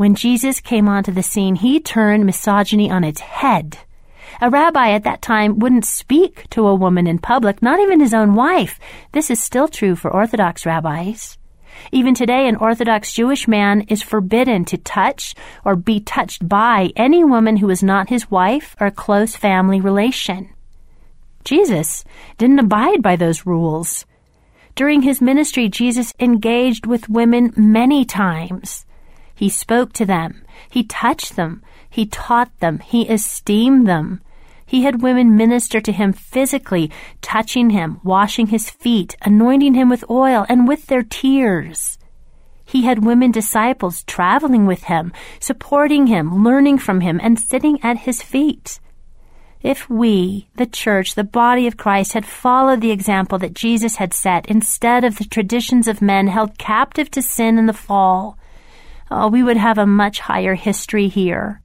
When Jesus came onto the scene, he turned misogyny on its head. A rabbi at that time wouldn't speak to a woman in public, not even his own wife. This is still true for Orthodox rabbis. Even today, an Orthodox Jewish man is forbidden to touch or be touched by any woman who is not his wife or close family relation. Jesus didn't abide by those rules. During his ministry, Jesus engaged with women many times. He spoke to them. He touched them. He taught them. He esteemed them. He had women minister to him physically, touching him, washing his feet, anointing him with oil, and with their tears. He had women disciples traveling with him, supporting him, learning from him, and sitting at his feet. If we, the church, the body of Christ, had followed the example that Jesus had set instead of the traditions of men held captive to sin in the fall, oh, we would have a much higher history here.